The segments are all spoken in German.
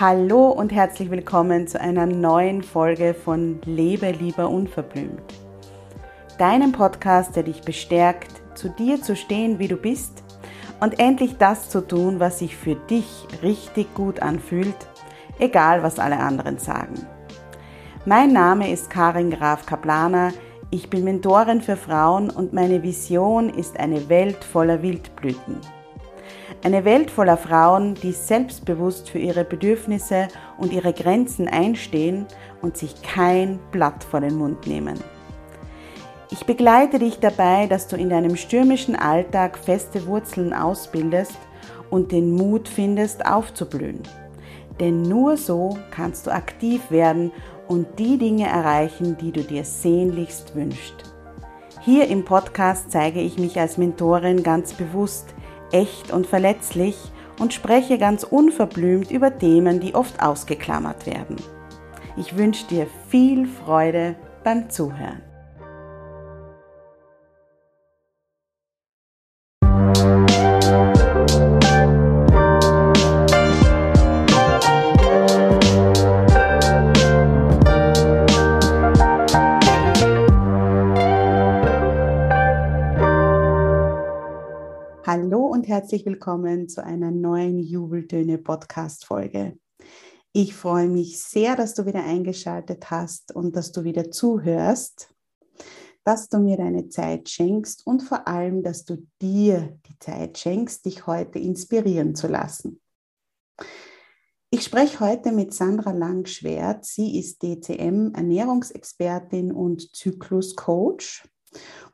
Hallo und herzlich willkommen zu einer neuen Folge von Lebe lieber unverblümt. Deinem Podcast, der dich bestärkt, zu dir zu stehen, wie du bist und endlich das zu tun, was sich für dich richtig gut anfühlt, egal was alle anderen sagen. Mein Name ist Karin Graf Kaplaner, ich bin Mentorin für Frauen und meine Vision ist eine Welt voller Wildblüten. Eine Welt voller Frauen, die selbstbewusst für ihre Bedürfnisse und ihre Grenzen einstehen und sich kein Blatt vor den Mund nehmen. Ich begleite dich dabei, dass du in deinem stürmischen Alltag feste Wurzeln ausbildest und den Mut findest, aufzublühen. Denn nur so kannst du aktiv werden und die Dinge erreichen, die du dir sehnlichst wünschst. Hier im Podcast zeige ich mich als Mentorin ganz bewusst, echt und verletzlich und spreche ganz unverblümt über Themen, die oft ausgeklammert werden. Ich wünsche dir viel Freude beim Zuhören. Herzlich willkommen zu einer neuen Jubeltöne Podcast Folge. Ich freue mich sehr, dass du wieder eingeschaltet hast und dass du wieder zuhörst, dass du mir deine Zeit schenkst und vor allem, dass du dir die Zeit schenkst, dich heute inspirieren zu lassen. Ich spreche heute mit Sandra Langschwert. Sie ist DCM Ernährungsexpertin und Zykluscoach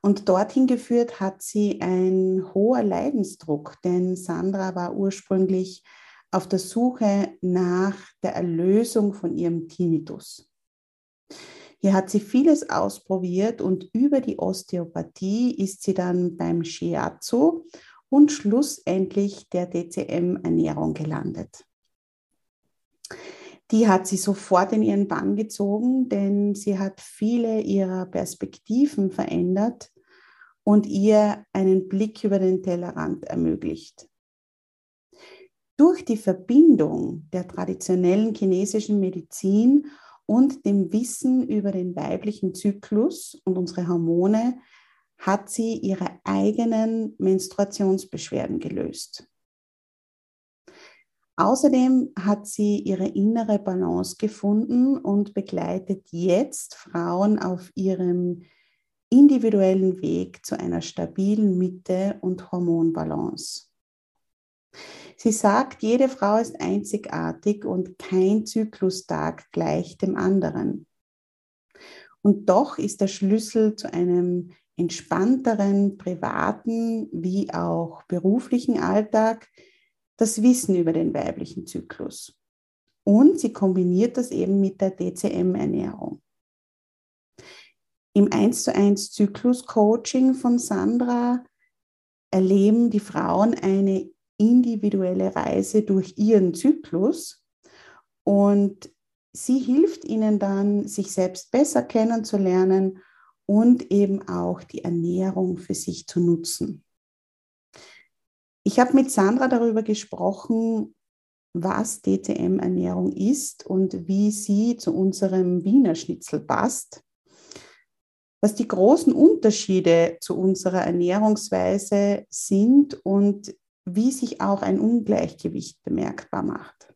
und dorthin geführt hat sie ein hoher Leidensdruck, denn Sandra war ursprünglich auf der Suche nach der Erlösung von ihrem Tinnitus. Hier hat sie vieles ausprobiert und über die Osteopathie ist sie dann beim Shiatsu und schlussendlich der DCM-Ernährung gelandet die hat sie sofort in ihren Bann gezogen, denn sie hat viele ihrer Perspektiven verändert und ihr einen Blick über den Tellerrand ermöglicht. Durch die Verbindung der traditionellen chinesischen Medizin und dem Wissen über den weiblichen Zyklus und unsere Hormone hat sie ihre eigenen Menstruationsbeschwerden gelöst. Außerdem hat sie ihre innere Balance gefunden und begleitet jetzt Frauen auf ihrem individuellen Weg zu einer stabilen Mitte und Hormonbalance. Sie sagt, jede Frau ist einzigartig und kein Zyklustag gleich dem anderen. Und doch ist der Schlüssel zu einem entspannteren privaten wie auch beruflichen Alltag das Wissen über den weiblichen Zyklus. Und sie kombiniert das eben mit der DCM-Ernährung. Im 1 zu 1 Zyklus-Coaching von Sandra erleben die Frauen eine individuelle Reise durch ihren Zyklus und sie hilft ihnen dann, sich selbst besser kennenzulernen und eben auch die Ernährung für sich zu nutzen. Ich habe mit Sandra darüber gesprochen, was DTM-Ernährung ist und wie sie zu unserem Wiener Schnitzel passt. Was die großen Unterschiede zu unserer Ernährungsweise sind und wie sich auch ein Ungleichgewicht bemerkbar macht.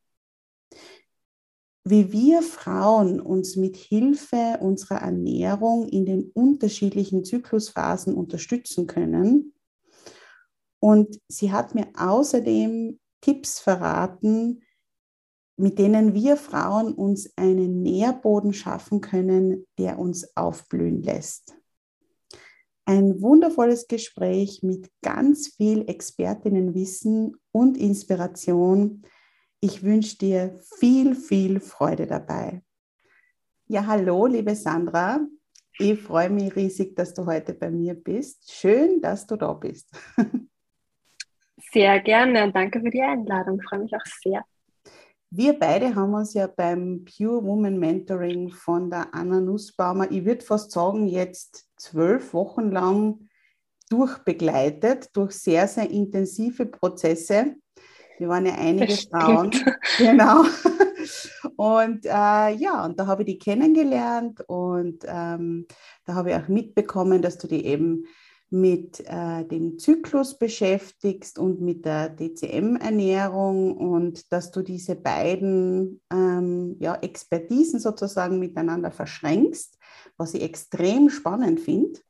Wie wir Frauen uns mit Hilfe unserer Ernährung in den unterschiedlichen Zyklusphasen unterstützen können und sie hat mir außerdem Tipps verraten, mit denen wir Frauen uns einen Nährboden schaffen können, der uns aufblühen lässt. Ein wundervolles Gespräch mit ganz viel Expertinnenwissen und Inspiration. Ich wünsche dir viel, viel Freude dabei. Ja, hallo, liebe Sandra. Ich freue mich riesig, dass du heute bei mir bist. Schön, dass du da bist. Sehr gerne. Danke für die Einladung. Ich freue mich auch sehr. Wir beide haben uns ja beim Pure Woman Mentoring von der Anna Nussbaumer, ich würde fast sagen, jetzt zwölf Wochen lang durchbegleitet, durch sehr, sehr intensive Prozesse. Wir waren ja einige Frauen. Genau. und äh, ja, und da habe ich die kennengelernt und ähm, da habe ich auch mitbekommen, dass du die eben mit äh, dem Zyklus beschäftigst und mit der DCM-Ernährung und dass du diese beiden ähm, ja, Expertisen sozusagen miteinander verschränkst, was ich extrem spannend finde.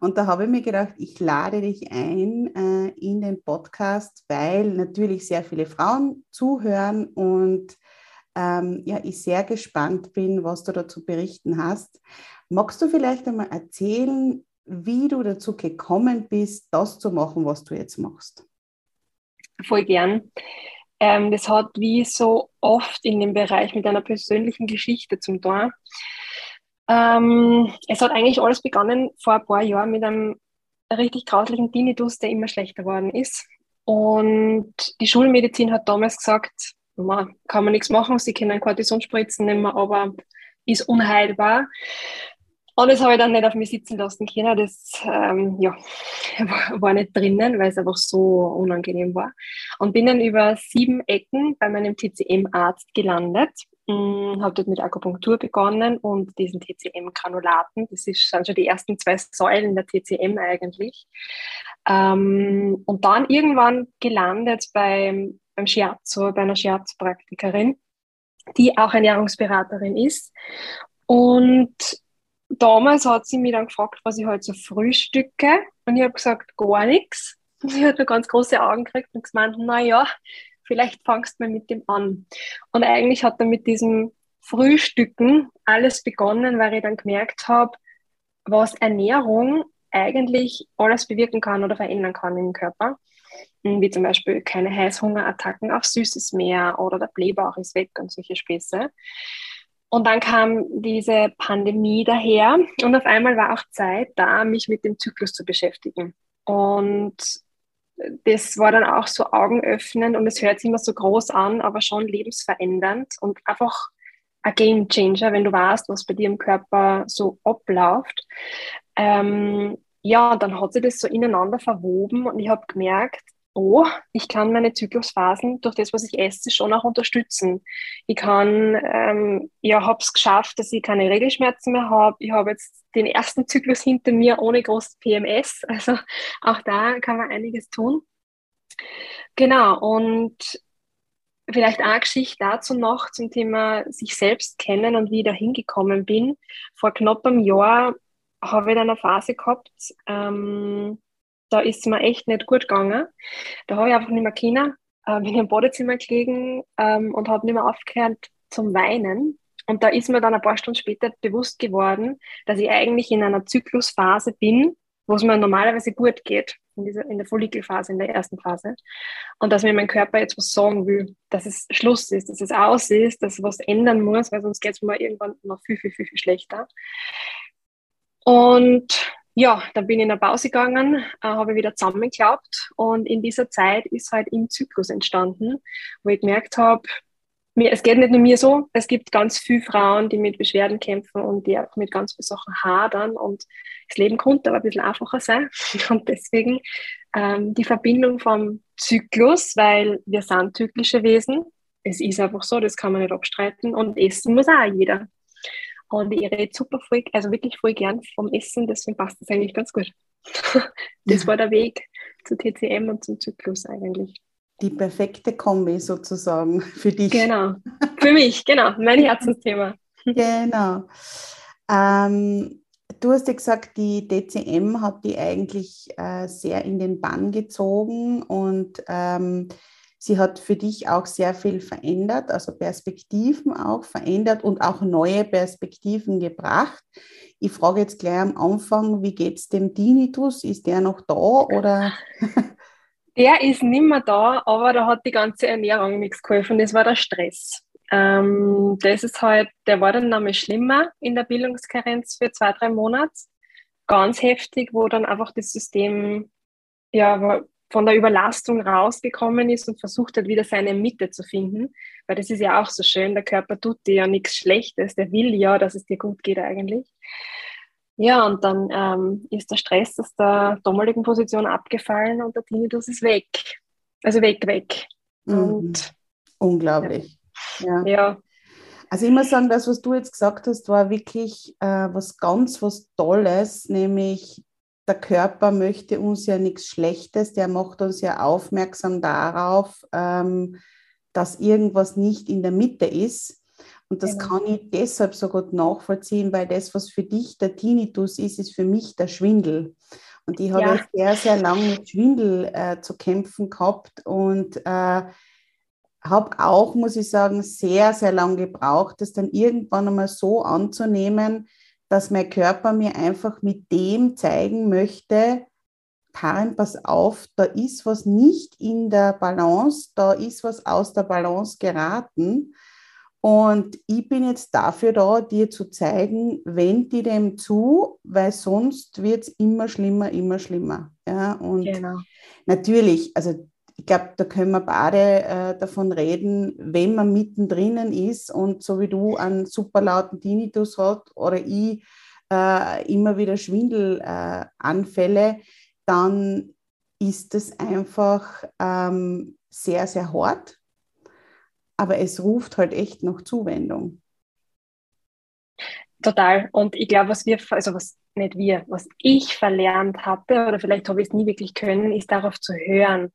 Und da habe ich mir gedacht, ich lade dich ein äh, in den Podcast, weil natürlich sehr viele Frauen zuhören und ähm, ja, ich sehr gespannt bin, was du dazu berichten hast. Magst du vielleicht einmal erzählen, wie du dazu gekommen bist, das zu machen, was du jetzt machst? Voll gern. Ähm, das hat wie so oft in dem Bereich mit einer persönlichen Geschichte zum Tor. Ähm, es hat eigentlich alles begonnen vor ein paar Jahren mit einem richtig grauslichen Tinnitus, der immer schlechter geworden ist. Und die Schulmedizin hat damals gesagt, man kann man nichts machen, sie können Kortisonspritzen nehmen, aber ist unheilbar. Und das habe ich dann nicht auf mich sitzen lassen können. Das ähm, ja, war nicht drinnen, weil es einfach so unangenehm war. Und bin dann über sieben Ecken bei meinem TCM-Arzt gelandet. Hm, habe dort mit Akupunktur begonnen und diesen TCM-Granulaten. Das ist, sind schon die ersten zwei Säulen der TCM eigentlich. Ähm, und dann irgendwann gelandet beim, beim Shiatsu, bei einer Shiatsu-Praktikerin, die auch Ernährungsberaterin ist. Und damals hat sie mich dann gefragt, was ich heute halt so frühstücke. Und ich habe gesagt, gar nichts. Und sie hat mir ganz große Augen gekriegt und gemeint, naja, vielleicht fangst du mal mit dem an. Und eigentlich hat dann mit diesem Frühstücken alles begonnen, weil ich dann gemerkt habe, was Ernährung eigentlich alles bewirken kann oder verändern kann im Körper. Wie zum Beispiel keine Heißhungerattacken auf Süßes mehr oder der Blähbauch ist weg und solche Späße. Und dann kam diese Pandemie daher und auf einmal war auch Zeit da, mich mit dem Zyklus zu beschäftigen. Und das war dann auch so augenöffnend und es hört sich immer so groß an, aber schon lebensverändernd und einfach ein Game Changer, wenn du weißt, was bei dir im Körper so abläuft. Ähm, ja, dann hat sich das so ineinander verwoben und ich habe gemerkt, oh, ich kann meine Zyklusphasen durch das, was ich esse, schon auch unterstützen. Ich kann, ähm, ja, habe es geschafft, dass ich keine Regelschmerzen mehr habe. Ich habe jetzt den ersten Zyklus hinter mir ohne großes PMS. Also auch da kann man einiges tun. Genau, und vielleicht eine Geschichte dazu noch zum Thema sich selbst kennen und wie ich da hingekommen bin. Vor knapp einem Jahr habe ich dann eine Phase gehabt, ähm, da ist es mir echt nicht gut gegangen. Da habe ich einfach nicht mehr können. Äh, bin im Badezimmer gelegen ähm, und habe nicht mehr aufgehört zum Weinen. Und da ist mir dann ein paar Stunden später bewusst geworden, dass ich eigentlich in einer Zyklusphase bin, wo es mir normalerweise gut geht, in, dieser, in der Follikelphase, in der ersten Phase. Und dass mir mein Körper jetzt was sagen will, dass es Schluss ist, dass es aus ist, dass was ändern muss, weil sonst geht es mir irgendwann noch viel, viel, viel, viel schlechter. Und ja, dann bin ich in eine Pause gegangen, äh, habe wieder zusammengeklappt und in dieser Zeit ist halt im Zyklus entstanden, wo ich gemerkt habe, mir, es geht nicht nur mir so, es gibt ganz viele Frauen, die mit Beschwerden kämpfen und die auch mit ganz vielen Sachen hadern und das Leben konnte aber ein bisschen einfacher sein und deswegen ähm, die Verbindung vom Zyklus, weil wir sind zyklische Wesen, es ist einfach so, das kann man nicht abstreiten und essen muss auch jeder. Und ich rede super voll, also wirklich voll gern vom Essen, deswegen passt das eigentlich ganz gut. das war der Weg zu TCM und zum Zyklus eigentlich. Die perfekte Kombi sozusagen für dich. Genau, für mich, genau, mein Herzensthema. genau. Ähm, du hast ja gesagt, die DCM hat die eigentlich äh, sehr in den Bann gezogen und ähm, Sie hat für dich auch sehr viel verändert, also Perspektiven auch verändert und auch neue Perspektiven gebracht. Ich frage jetzt gleich am Anfang, wie geht es dem Tinnitus? Ist der noch da oder? Der ist nicht mehr da, aber da hat die ganze Ernährung nichts geholfen. Das war der Stress. Ähm, das ist halt, der war dann nämlich schlimmer in der Bildungskarenz für zwei, drei Monate. Ganz heftig, wo dann einfach das System ja, von der Überlastung rausgekommen ist und versucht hat, wieder seine Mitte zu finden. Weil das ist ja auch so schön, der Körper tut dir ja nichts Schlechtes, der will ja, dass es dir gut geht eigentlich. Ja, und dann ähm, ist der Stress aus der damaligen Position abgefallen und der Tinnitus ist weg. Also weg, weg. Mhm. Und, Unglaublich. Ja. ja. Also ich muss sagen, das, was du jetzt gesagt hast, war wirklich äh, was ganz was Tolles, nämlich der Körper möchte uns ja nichts Schlechtes, der macht uns ja aufmerksam darauf, ähm, dass irgendwas nicht in der Mitte ist. Und das genau. kann ich deshalb so gut nachvollziehen, weil das, was für dich der Tinnitus ist, ist für mich der Schwindel. Und ich habe ja. sehr, sehr lange mit Schwindel äh, zu kämpfen gehabt und äh, habe auch, muss ich sagen, sehr, sehr lange gebraucht, das dann irgendwann einmal so anzunehmen, dass mein Körper mir einfach mit dem zeigen möchte, Karin, pass auf, da ist was nicht in der Balance, da ist was aus der Balance geraten. Und ich bin jetzt dafür da, dir zu zeigen, wend die dem zu, weil sonst wird es immer schlimmer, immer schlimmer. Ja, und genau. natürlich, also ich glaube, da können wir beide äh, davon reden, wenn man mittendrin ist und so wie du einen super lauten Tinnitus hat oder ich äh, immer wieder Schwindelanfälle, äh, dann ist es einfach ähm, sehr, sehr hart aber es ruft halt echt noch Zuwendung. Total. Und ich glaube, was wir, also was nicht wir, was ich verlernt hatte, oder vielleicht habe ich es nie wirklich können, ist darauf zu hören.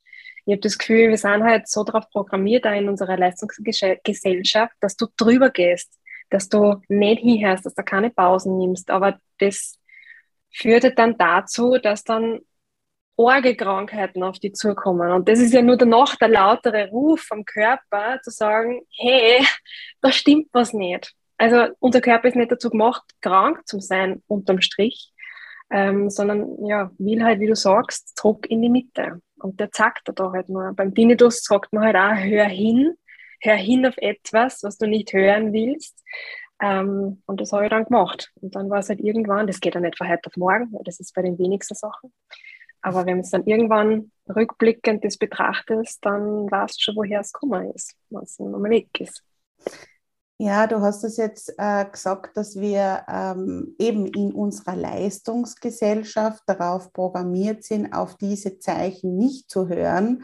Ich habe das Gefühl, wir sind halt so darauf programmiert, da in unserer Leistungsgesellschaft, dass du drüber gehst, dass du nicht hinhörst, dass du keine Pausen nimmst. Aber das führt dann dazu, dass dann Orgekrankheiten auf die zukommen. Und das ist ja nur danach der lautere Ruf vom Körper, zu sagen, hey, da stimmt was nicht. Also unser Körper ist nicht dazu gemacht, krank zu sein, unterm Strich, ähm, sondern ja, will halt, wie du sagst, zurück in die Mitte. Und der zackt da halt nur. Beim Tinnitus sagt man halt auch, hör hin, hör hin auf etwas, was du nicht hören willst. Ähm, und das habe ich dann gemacht. Und dann war es halt irgendwann, das geht ja nicht von heute auf morgen, das ist bei den wenigsten Sachen. Aber wenn man es dann irgendwann rückblickend das betrachtest, dann weißt du schon, woher es gekommen ist, was im Weg ist. Ja, du hast es jetzt äh, gesagt, dass wir ähm, eben in unserer Leistungsgesellschaft darauf programmiert sind, auf diese Zeichen nicht zu hören.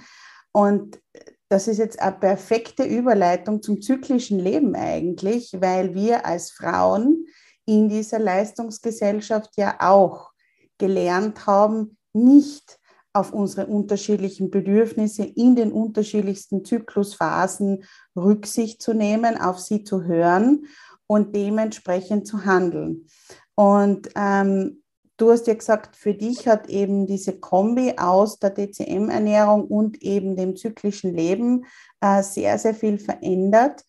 Und das ist jetzt eine perfekte Überleitung zum zyklischen Leben eigentlich, weil wir als Frauen in dieser Leistungsgesellschaft ja auch gelernt haben, nicht auf unsere unterschiedlichen Bedürfnisse in den unterschiedlichsten Zyklusphasen Rücksicht zu nehmen, auf sie zu hören und dementsprechend zu handeln. Und ähm, du hast ja gesagt, für dich hat eben diese Kombi aus der DCM-Ernährung und eben dem zyklischen Leben äh, sehr, sehr viel verändert.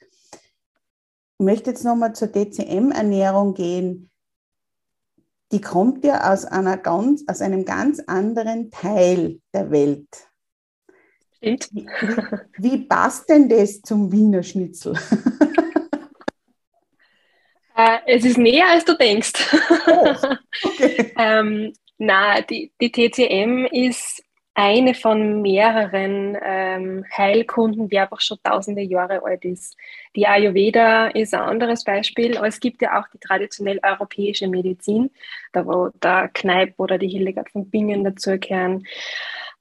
Ich möchte jetzt nochmal zur DCM-Ernährung gehen die kommt ja aus, einer ganz, aus einem ganz anderen Teil der Welt. Stimmt. Wie, wie passt denn das zum Wiener Schnitzel? Äh, es ist näher, als du denkst. Oh, okay. ähm, na, die, die TCM ist eine von mehreren ähm, Heilkunden, die einfach schon tausende Jahre alt ist. Die Ayurveda ist ein anderes Beispiel, aber es gibt ja auch die traditionell europäische Medizin, da wo der Kneipp oder die Hildegard von Bingen dazugehören.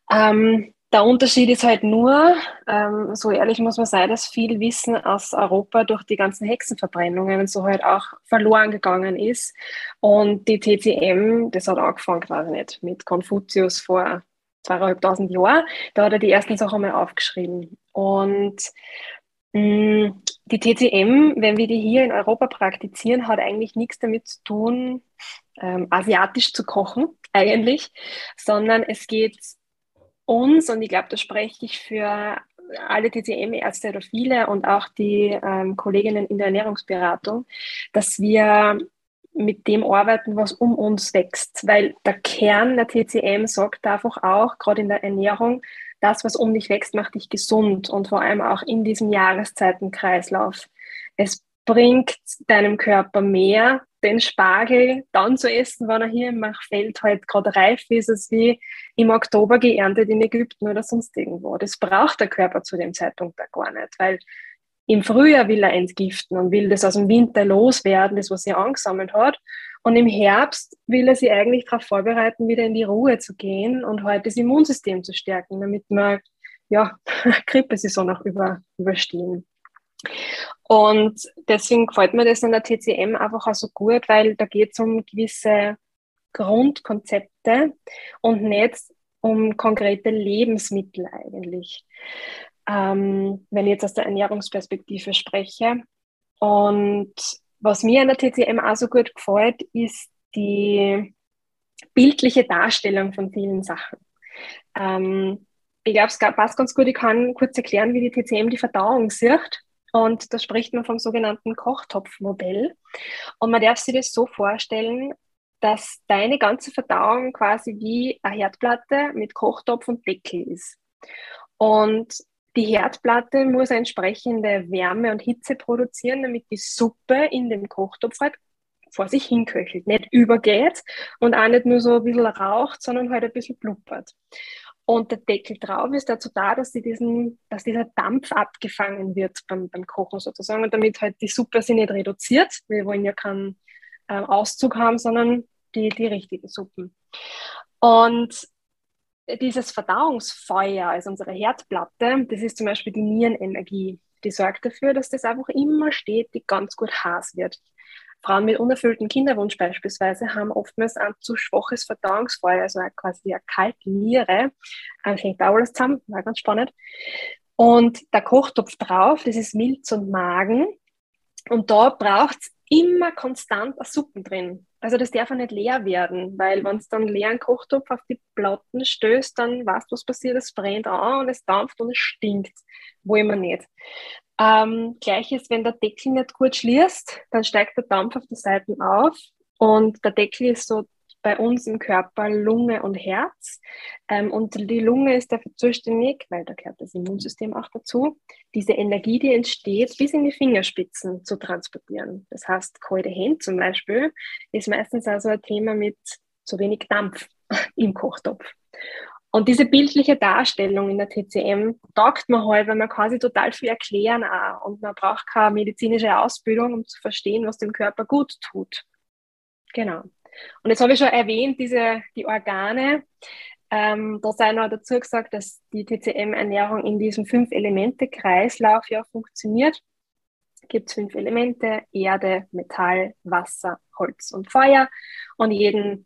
Ähm, der Unterschied ist halt nur, ähm, so ehrlich muss man sein, dass viel Wissen aus Europa durch die ganzen Hexenverbrennungen so halt auch verloren gegangen ist. Und die TCM, das hat angefangen, quasi nicht, mit Konfuzius vor zweieinhalbtausend Jahre. Da hat er die ersten Sachen mal aufgeschrieben. Und mh, mm, die TCM, wenn wir die hier in Europa praktizieren, hat eigentlich nichts damit zu tun, ähm, asiatisch zu kochen, eigentlich, sondern es geht uns, und ich glaube, da spreche ich für alle TCM-Ärzte oder viele und auch die ähm, Kolleginnen in der Ernährungsberatung, dass wir mit dem arbeiten, was um uns wächst. Weil der Kern der TCM sagt einfach auch, gerade in der Ernährung, das, was um dich wächst, macht dich gesund und vor allem auch in diesem Jahreszeitenkreislauf. Es bringt deinem Körper mehr, den Spargel dann zu essen, wenn er hier im Machfeld halt gerade reif ist, als wie im Oktober geerntet in Ägypten oder sonst irgendwo. Das braucht der Körper zu dem Zeitpunkt da gar nicht, weil im Frühjahr will er entgiften und will das aus dem Winter loswerden, das, was er angesammelt hat. Und im Herbst will er sich eigentlich darauf vorbereiten, wieder in die Ruhe zu gehen und halt das Immunsystem zu stärken, damit wir ja, Grippesaison auch über, überstehen. Und deswegen gefällt mir das an der TCM einfach auch so gut, weil da geht es um gewisse Grundkonzepte und nicht um konkrete Lebensmittel eigentlich. Ähm, wenn ich jetzt aus der Ernährungsperspektive spreche. Und was mir an der TCM auch so gut gefällt, ist die bildliche Darstellung von vielen Sachen. Ähm, ich glaube, es passt ganz gut. Ich kann kurz erklären, wie die TCM die Verdauung sieht. Und da spricht man vom sogenannten Kochtopfmodell. Und man darf sich das so vorstellen, dass deine ganze Verdauung quasi wie eine Herdplatte mit Kochtopf und Deckel ist. Und die Herdplatte muss entsprechende Wärme und Hitze produzieren, damit die Suppe in dem Kochtopf halt vor sich hinköchelt, nicht übergeht und auch nicht nur so ein bisschen raucht, sondern halt ein bisschen blubbert. Und der Deckel drauf ist dazu da, dass, sie diesen, dass dieser Dampf abgefangen wird beim, beim Kochen sozusagen und damit halt die Suppe sich nicht reduziert. Wir wollen ja keinen äh, Auszug haben, sondern die, die richtige Suppe. Und dieses Verdauungsfeuer, also unsere Herdplatte, das ist zum Beispiel die Nierenenergie. Die sorgt dafür, dass das einfach immer stetig ganz gut heiß wird. Frauen mit unerfülltem Kinderwunsch beispielsweise haben oftmals ein zu schwaches Verdauungsfeuer, also quasi eine kalte Niere. Das hängt auch alles zusammen, war ganz spannend. Und der Kochtopf drauf, das ist Milz und Magen. Und da braucht es immer konstant eine Suppen drin. Also das darf auch nicht leer werden, weil wenn es dann leeren Kochtopf auf die Platten stößt, dann weißt du, was passiert, es brennt an und es dampft und es stinkt. Wollen wir nicht. Ähm, Gleiches, wenn der Deckel nicht gut schließt, dann steigt der Dampf auf die Seiten auf und der Deckel ist so bei uns im Körper Lunge und Herz. Ähm, und die Lunge ist dafür zuständig, weil da gehört das Immunsystem auch dazu, diese Energie, die entsteht, bis in die Fingerspitzen zu transportieren. Das heißt, kalte Hände zum Beispiel ist meistens also ein Thema mit zu wenig Dampf im Kochtopf. Und diese bildliche Darstellung in der TCM taugt man halt, weil man quasi total viel erklären auch. Und man braucht keine medizinische Ausbildung, um zu verstehen, was dem Körper gut tut. Genau. Und jetzt habe ich schon erwähnt, diese, die Organe. Ähm, da sei noch dazu gesagt, dass die TCM-Ernährung in diesem Fünf-Elemente-Kreislauf ja funktioniert. Es gibt fünf Elemente, Erde, Metall, Wasser, Holz und Feuer. Und jeden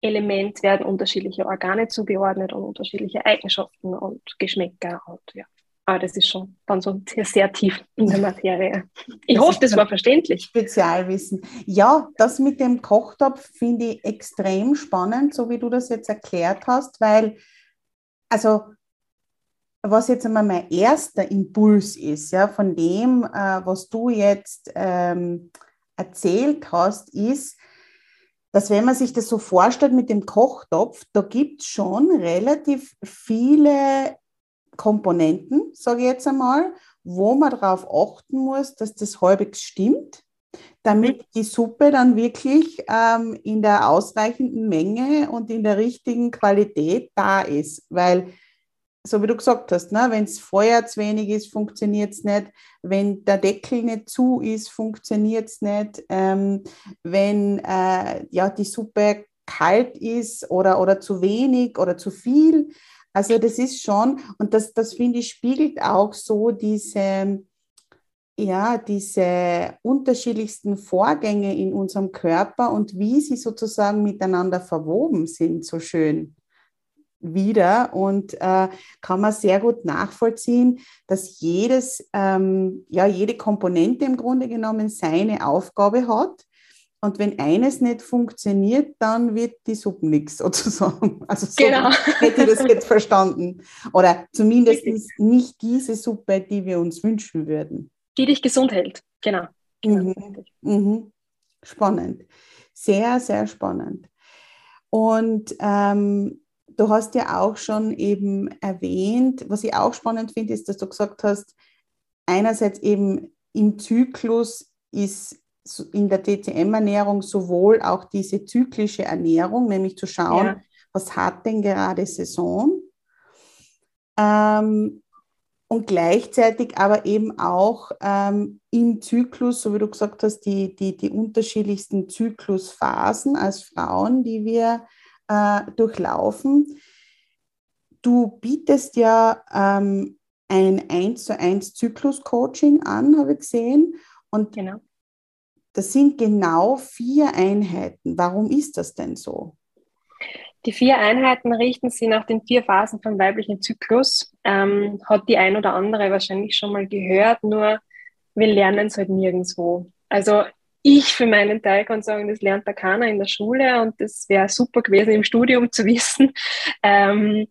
Element werden unterschiedliche Organe zugeordnet und unterschiedliche Eigenschaften und Geschmäcker und ja. Aber das ist schon dann so sehr, sehr tief in der Materie. Ich das hoffe, das war verständlich. Spezialwissen. Ja, das mit dem Kochtopf finde ich extrem spannend, so wie du das jetzt erklärt hast, weil, also, was jetzt einmal mein erster Impuls ist, ja, von dem, äh, was du jetzt ähm, erzählt hast, ist, dass wenn man sich das so vorstellt mit dem Kochtopf, da gibt es schon relativ viele Komponenten, sage ich jetzt einmal, wo man darauf achten muss, dass das halbwegs stimmt, damit die Suppe dann wirklich ähm, in der ausreichenden Menge und in der richtigen Qualität da ist. Weil so wie du gesagt hast, ne, wenn es Feuer zu wenig ist, funktioniert es nicht. Wenn der Deckel nicht zu ist, funktioniert es nicht. Ähm, wenn äh, ja, die Suppe kalt ist oder, oder zu wenig oder zu viel. Also das ist schon, und das, das finde ich, spiegelt auch so diese, ja, diese unterschiedlichsten Vorgänge in unserem Körper und wie sie sozusagen miteinander verwoben sind, so schön wieder und äh, kann man sehr gut nachvollziehen, dass jedes, ähm, ja, jede Komponente im Grunde genommen seine Aufgabe hat. Und wenn eines nicht funktioniert, dann wird die Suppe nichts sozusagen. Also so genau. hätte ich das jetzt verstanden. Oder zumindest nicht diese Suppe, die wir uns wünschen würden. Die dich gesund hält, genau. Mhm. Mhm. Spannend. Sehr, sehr spannend. Und ähm, du hast ja auch schon eben erwähnt, was ich auch spannend finde, ist, dass du gesagt hast, einerseits eben im Zyklus ist in der TCM-Ernährung sowohl auch diese zyklische Ernährung, nämlich zu schauen, ja. was hat denn gerade Saison, ähm, und gleichzeitig aber eben auch ähm, im Zyklus, so wie du gesagt hast, die, die, die unterschiedlichsten Zyklusphasen als Frauen, die wir äh, durchlaufen. Du bietest ja ähm, ein 1 zu 1 Zyklus-Coaching an, habe ich gesehen. Und genau. Das sind genau vier Einheiten. Warum ist das denn so? Die vier Einheiten richten sich nach den vier Phasen vom weiblichen Zyklus. Ähm, hat die ein oder andere wahrscheinlich schon mal gehört, nur wir lernen es halt nirgendwo. Also ich für meinen Teil kann sagen, das lernt da keiner in der Schule und das wäre super gewesen im Studium zu wissen. Ähm,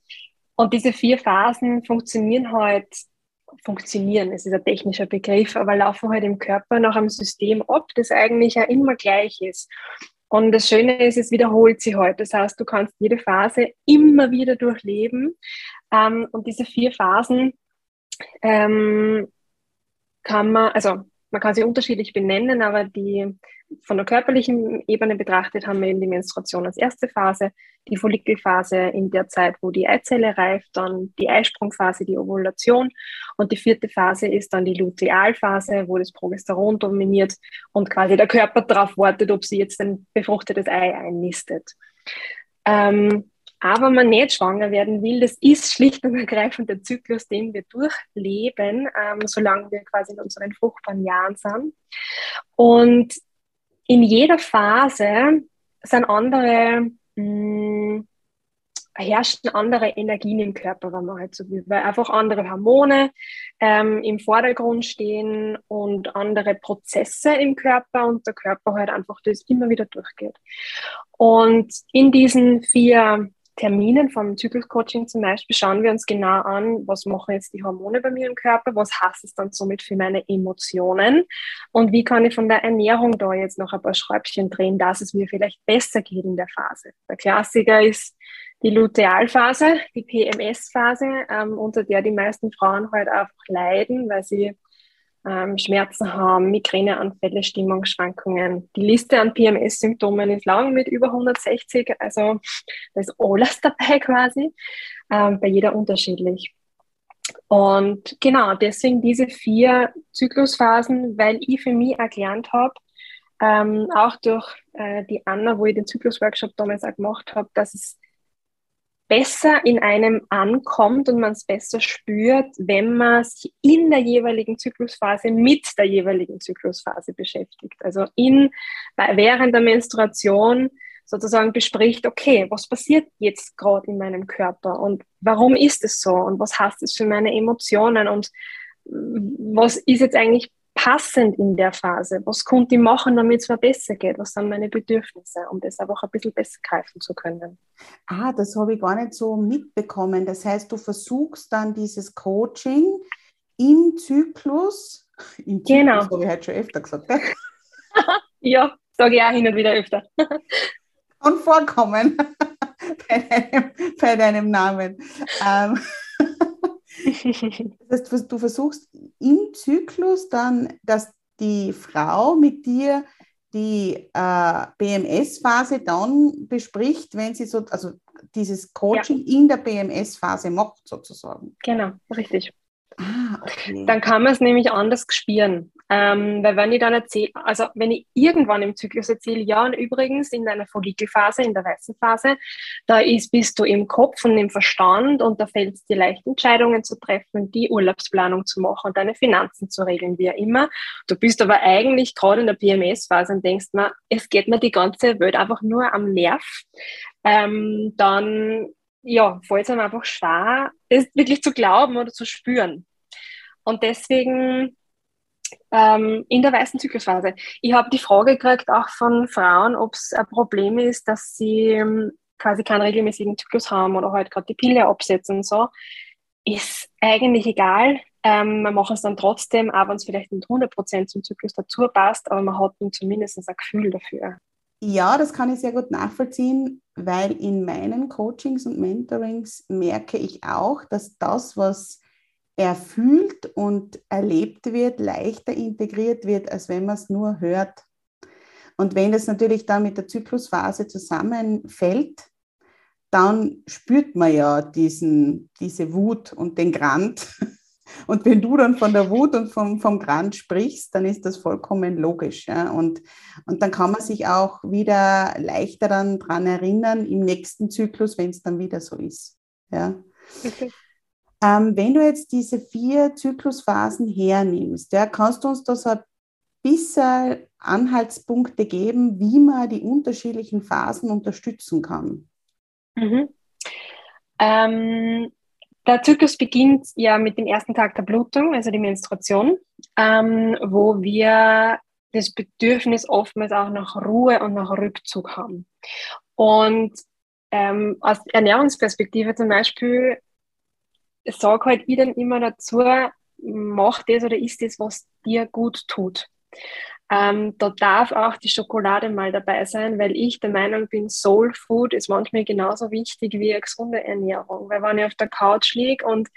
und diese vier Phasen funktionieren halt, funktionieren, es ist ein technischer Begriff, aber laufen halt im Körper nach einem System ab, das eigentlich ja immer gleich ist. Und das Schöne ist, es wiederholt sich halt. Das heißt, du kannst jede Phase immer wieder durchleben. Ähm, und diese vier Phasen ähm, kann man, also man kann sie unterschiedlich benennen, aber die von der körperlichen Ebene betrachtet haben wir eben die Menstruation als erste Phase, die Follikelphase in der Zeit, wo die Eizelle reift, dann die Eisprungphase, die Ovulation und die vierte Phase ist dann die Lutealphase, wo das Progesteron dominiert und quasi der Körper darauf wartet, ob sie jetzt ein befruchtetes Ei einnistet. Ähm, aber man nicht schwanger werden will, das ist schlicht und ergreifend der Zyklus, den wir durchleben, ähm, solange wir quasi in unseren fruchtbaren Jahren sind. Und in jeder Phase sind andere, mh, mm, herrschen andere Energien im Körper, wenn man halt so will, weil einfach andere Hormone ähm, im Vordergrund stehen und andere Prozesse im Körper und der Körper halt einfach das immer wieder durchgeht. Und in diesen vier Terminen vom Zyklus-Coaching zum Beispiel schauen wir uns genau an, was machen jetzt die Hormone bei mir im Körper, was heißt es dann somit für meine Emotionen und wie kann ich von der Ernährung da jetzt noch ein paar Schräubchen drehen, dass es mir vielleicht besser geht in der Phase. Der Klassiker ist die Lutealphase, die PMS-Phase, ähm, unter der die meisten Frauen halt einfach leiden, weil sie ähm, Schmerzen haben, Migräneanfälle, Stimmungsschwankungen. Die Liste an PMS-Symptomen ist lang mit über 160, also da ist alles dabei quasi, ähm, bei jeder unterschiedlich. Und genau, deswegen diese vier Zyklusphasen, weil ich für mich erklärt habe, ähm, auch durch äh, die Anna, wo ich den Zyklusworkshop damals auch gemacht habe, dass es besser in einem ankommt und man es besser spürt, wenn man sich in der jeweiligen Zyklusphase mit der jeweiligen Zyklusphase beschäftigt. Also in, während der Menstruation sozusagen bespricht, okay, was passiert jetzt gerade in meinem Körper und warum ist es so und was heißt es für meine Emotionen und was ist jetzt eigentlich passend in der Phase? Was konnte ich machen, damit es mir besser geht? Was sind meine Bedürfnisse, um das einfach ein bisschen besser greifen zu können? Ah, das habe ich gar nicht so mitbekommen. Das heißt, du versuchst dann dieses Coaching im Zyklus, im Zyklus genau. habe ich heute schon öfter gesagt. ja, sage ich auch hin und wieder öfter. Kann vorkommen bei, deinem, bei deinem Namen. Ähm, das heißt, du versuchst im Zyklus dann, dass die Frau mit dir die äh, BMS-Phase dann bespricht, wenn sie so, also dieses Coaching ja. in der BMS-Phase macht, sozusagen. Genau, richtig. Ah, okay. Dann kann man es nämlich anders spüren. Ähm, weil wenn ich dann erzähle, also wenn ich irgendwann im Zyklus erzähle, ja, und übrigens in deiner Follikelphase, in der weißen Phase, da ist, bist du im Kopf und im Verstand und da fällt es dir leicht, Entscheidungen zu treffen, die Urlaubsplanung zu machen deine Finanzen zu regeln, wie auch immer. Du bist aber eigentlich gerade in der PMS-Phase und denkst mir, es geht mir die ganze Welt einfach nur am Nerv. Ähm, dann ja, fällt es einem einfach schwer, das wirklich zu glauben oder zu spüren. Und deswegen ähm, in der weißen Zyklusphase. Ich habe die Frage gekriegt auch von Frauen, ob es ein Problem ist, dass sie ähm, quasi keinen regelmäßigen Zyklus haben oder halt gerade die Pille absetzen und so. Ist eigentlich egal. Ähm, man macht es dann trotzdem, auch wenn es vielleicht nicht 100% zum Zyklus dazu passt, aber man hat dann zumindest ein Gefühl dafür. Ja, das kann ich sehr gut nachvollziehen, weil in meinen Coachings und Mentorings merke ich auch, dass das, was erfüllt und erlebt wird, leichter integriert wird, als wenn man es nur hört. Und wenn das natürlich dann mit der Zyklusphase zusammenfällt, dann spürt man ja diesen, diese Wut und den Grant. Und wenn du dann von der Wut und vom, vom Grant sprichst, dann ist das vollkommen logisch. Ja? Und, und dann kann man sich auch wieder leichter daran erinnern im nächsten Zyklus, wenn es dann wieder so ist. Ja? Okay. Ähm, wenn du jetzt diese vier Zyklusphasen hernimmst, ja, kannst du uns da so ein bisschen Anhaltspunkte geben, wie man die unterschiedlichen Phasen unterstützen kann? Mhm. Ähm, der Zyklus beginnt ja mit dem ersten Tag der Blutung, also die Menstruation, ähm, wo wir das Bedürfnis oftmals auch nach Ruhe und nach Rückzug haben. Und ähm, aus Ernährungsperspektive zum Beispiel sage halt ich dann immer dazu, mach das oder isst das, was dir gut tut. Ähm, da darf auch die Schokolade mal dabei sein, weil ich der Meinung bin, Soul Food ist manchmal genauso wichtig wie eine gesunde Ernährung. Weil wenn ich auf der Couch liege und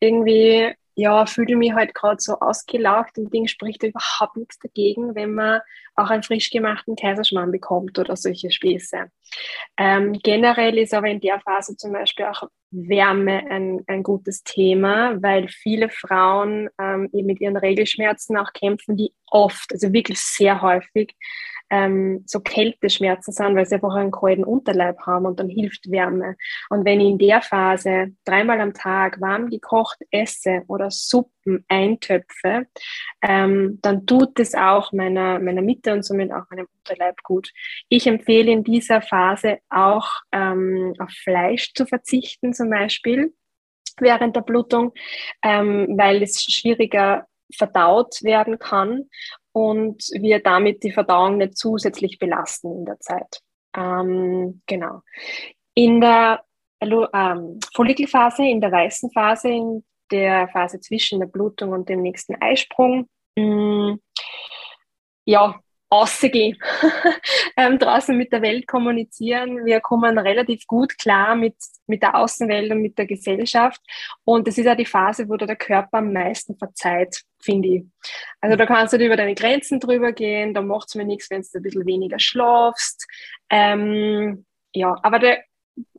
irgendwie ja, fühle mich halt gerade so ausgelaugt und Ding spricht überhaupt nichts dagegen, wenn man auch einen frisch gemachten Kaiserschmarrn bekommt oder solche Späße. Ähm, generell ist aber in der Phase zum Beispiel auch Wärme ein, ein gutes Thema, weil viele Frauen ähm, eben mit ihren Regelschmerzen auch kämpfen, die oft, also wirklich sehr häufig, ähm, so Kälteschmerzen sind, weil sie einfach einen kalten Unterleib haben und dann hilft Wärme. Und wenn ich in der Phase dreimal am Tag warm gekocht esse oder Suppen eintöpfe, ähm, dann tut es auch meiner, meiner Mitte und somit auch meinem Unterleib gut. Ich empfehle in dieser Phase auch ähm, auf Fleisch zu verzichten zum Beispiel während der Blutung, ähm, weil es schwieriger verdaut werden kann und wir damit die Verdauung nicht zusätzlich belasten in der Zeit. Ähm, genau. In der ähm, Follikelphase, in der weißen Phase, in der Phase zwischen der Blutung und dem nächsten Eisprung, mh, mm, ja, rausgehen, ähm, draußen mit der Welt kommunizieren. Wir kommen relativ gut klar mit, mit der Außenwelt und mit der Gesellschaft. Und das ist ja die Phase, wo der Körper am meisten verzeiht, finde ich. Also da kannst du über deine Grenzen drüber gehen, da macht es mir nichts, wenn du ein bisschen weniger schlafst. Ähm, ja, aber der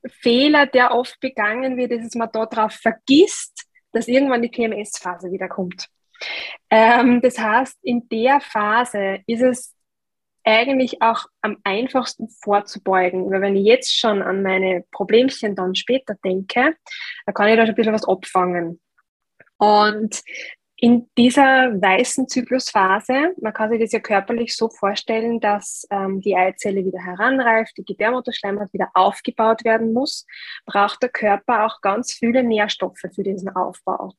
Fehler, der oft begangen wird, ist, dass man darauf vergisst, dass irgendwann die PMS-Phase wieder kommt. Ähm, das heißt, in der Phase ist es eigentlich auch am einfachsten vorzubeugen. Weil wenn ich jetzt schon an meine Problemchen dann später denke, dann kann ich da schon ein bisschen was abfangen. Und in dieser weißen Zyklusphase, man kann sich das ja körperlich so vorstellen, dass ähm, die Eizelle wieder heranreift, die Gebärmutterschleimhaut wieder aufgebaut werden muss, braucht der Körper auch ganz viele Nährstoffe für diesen Aufbau.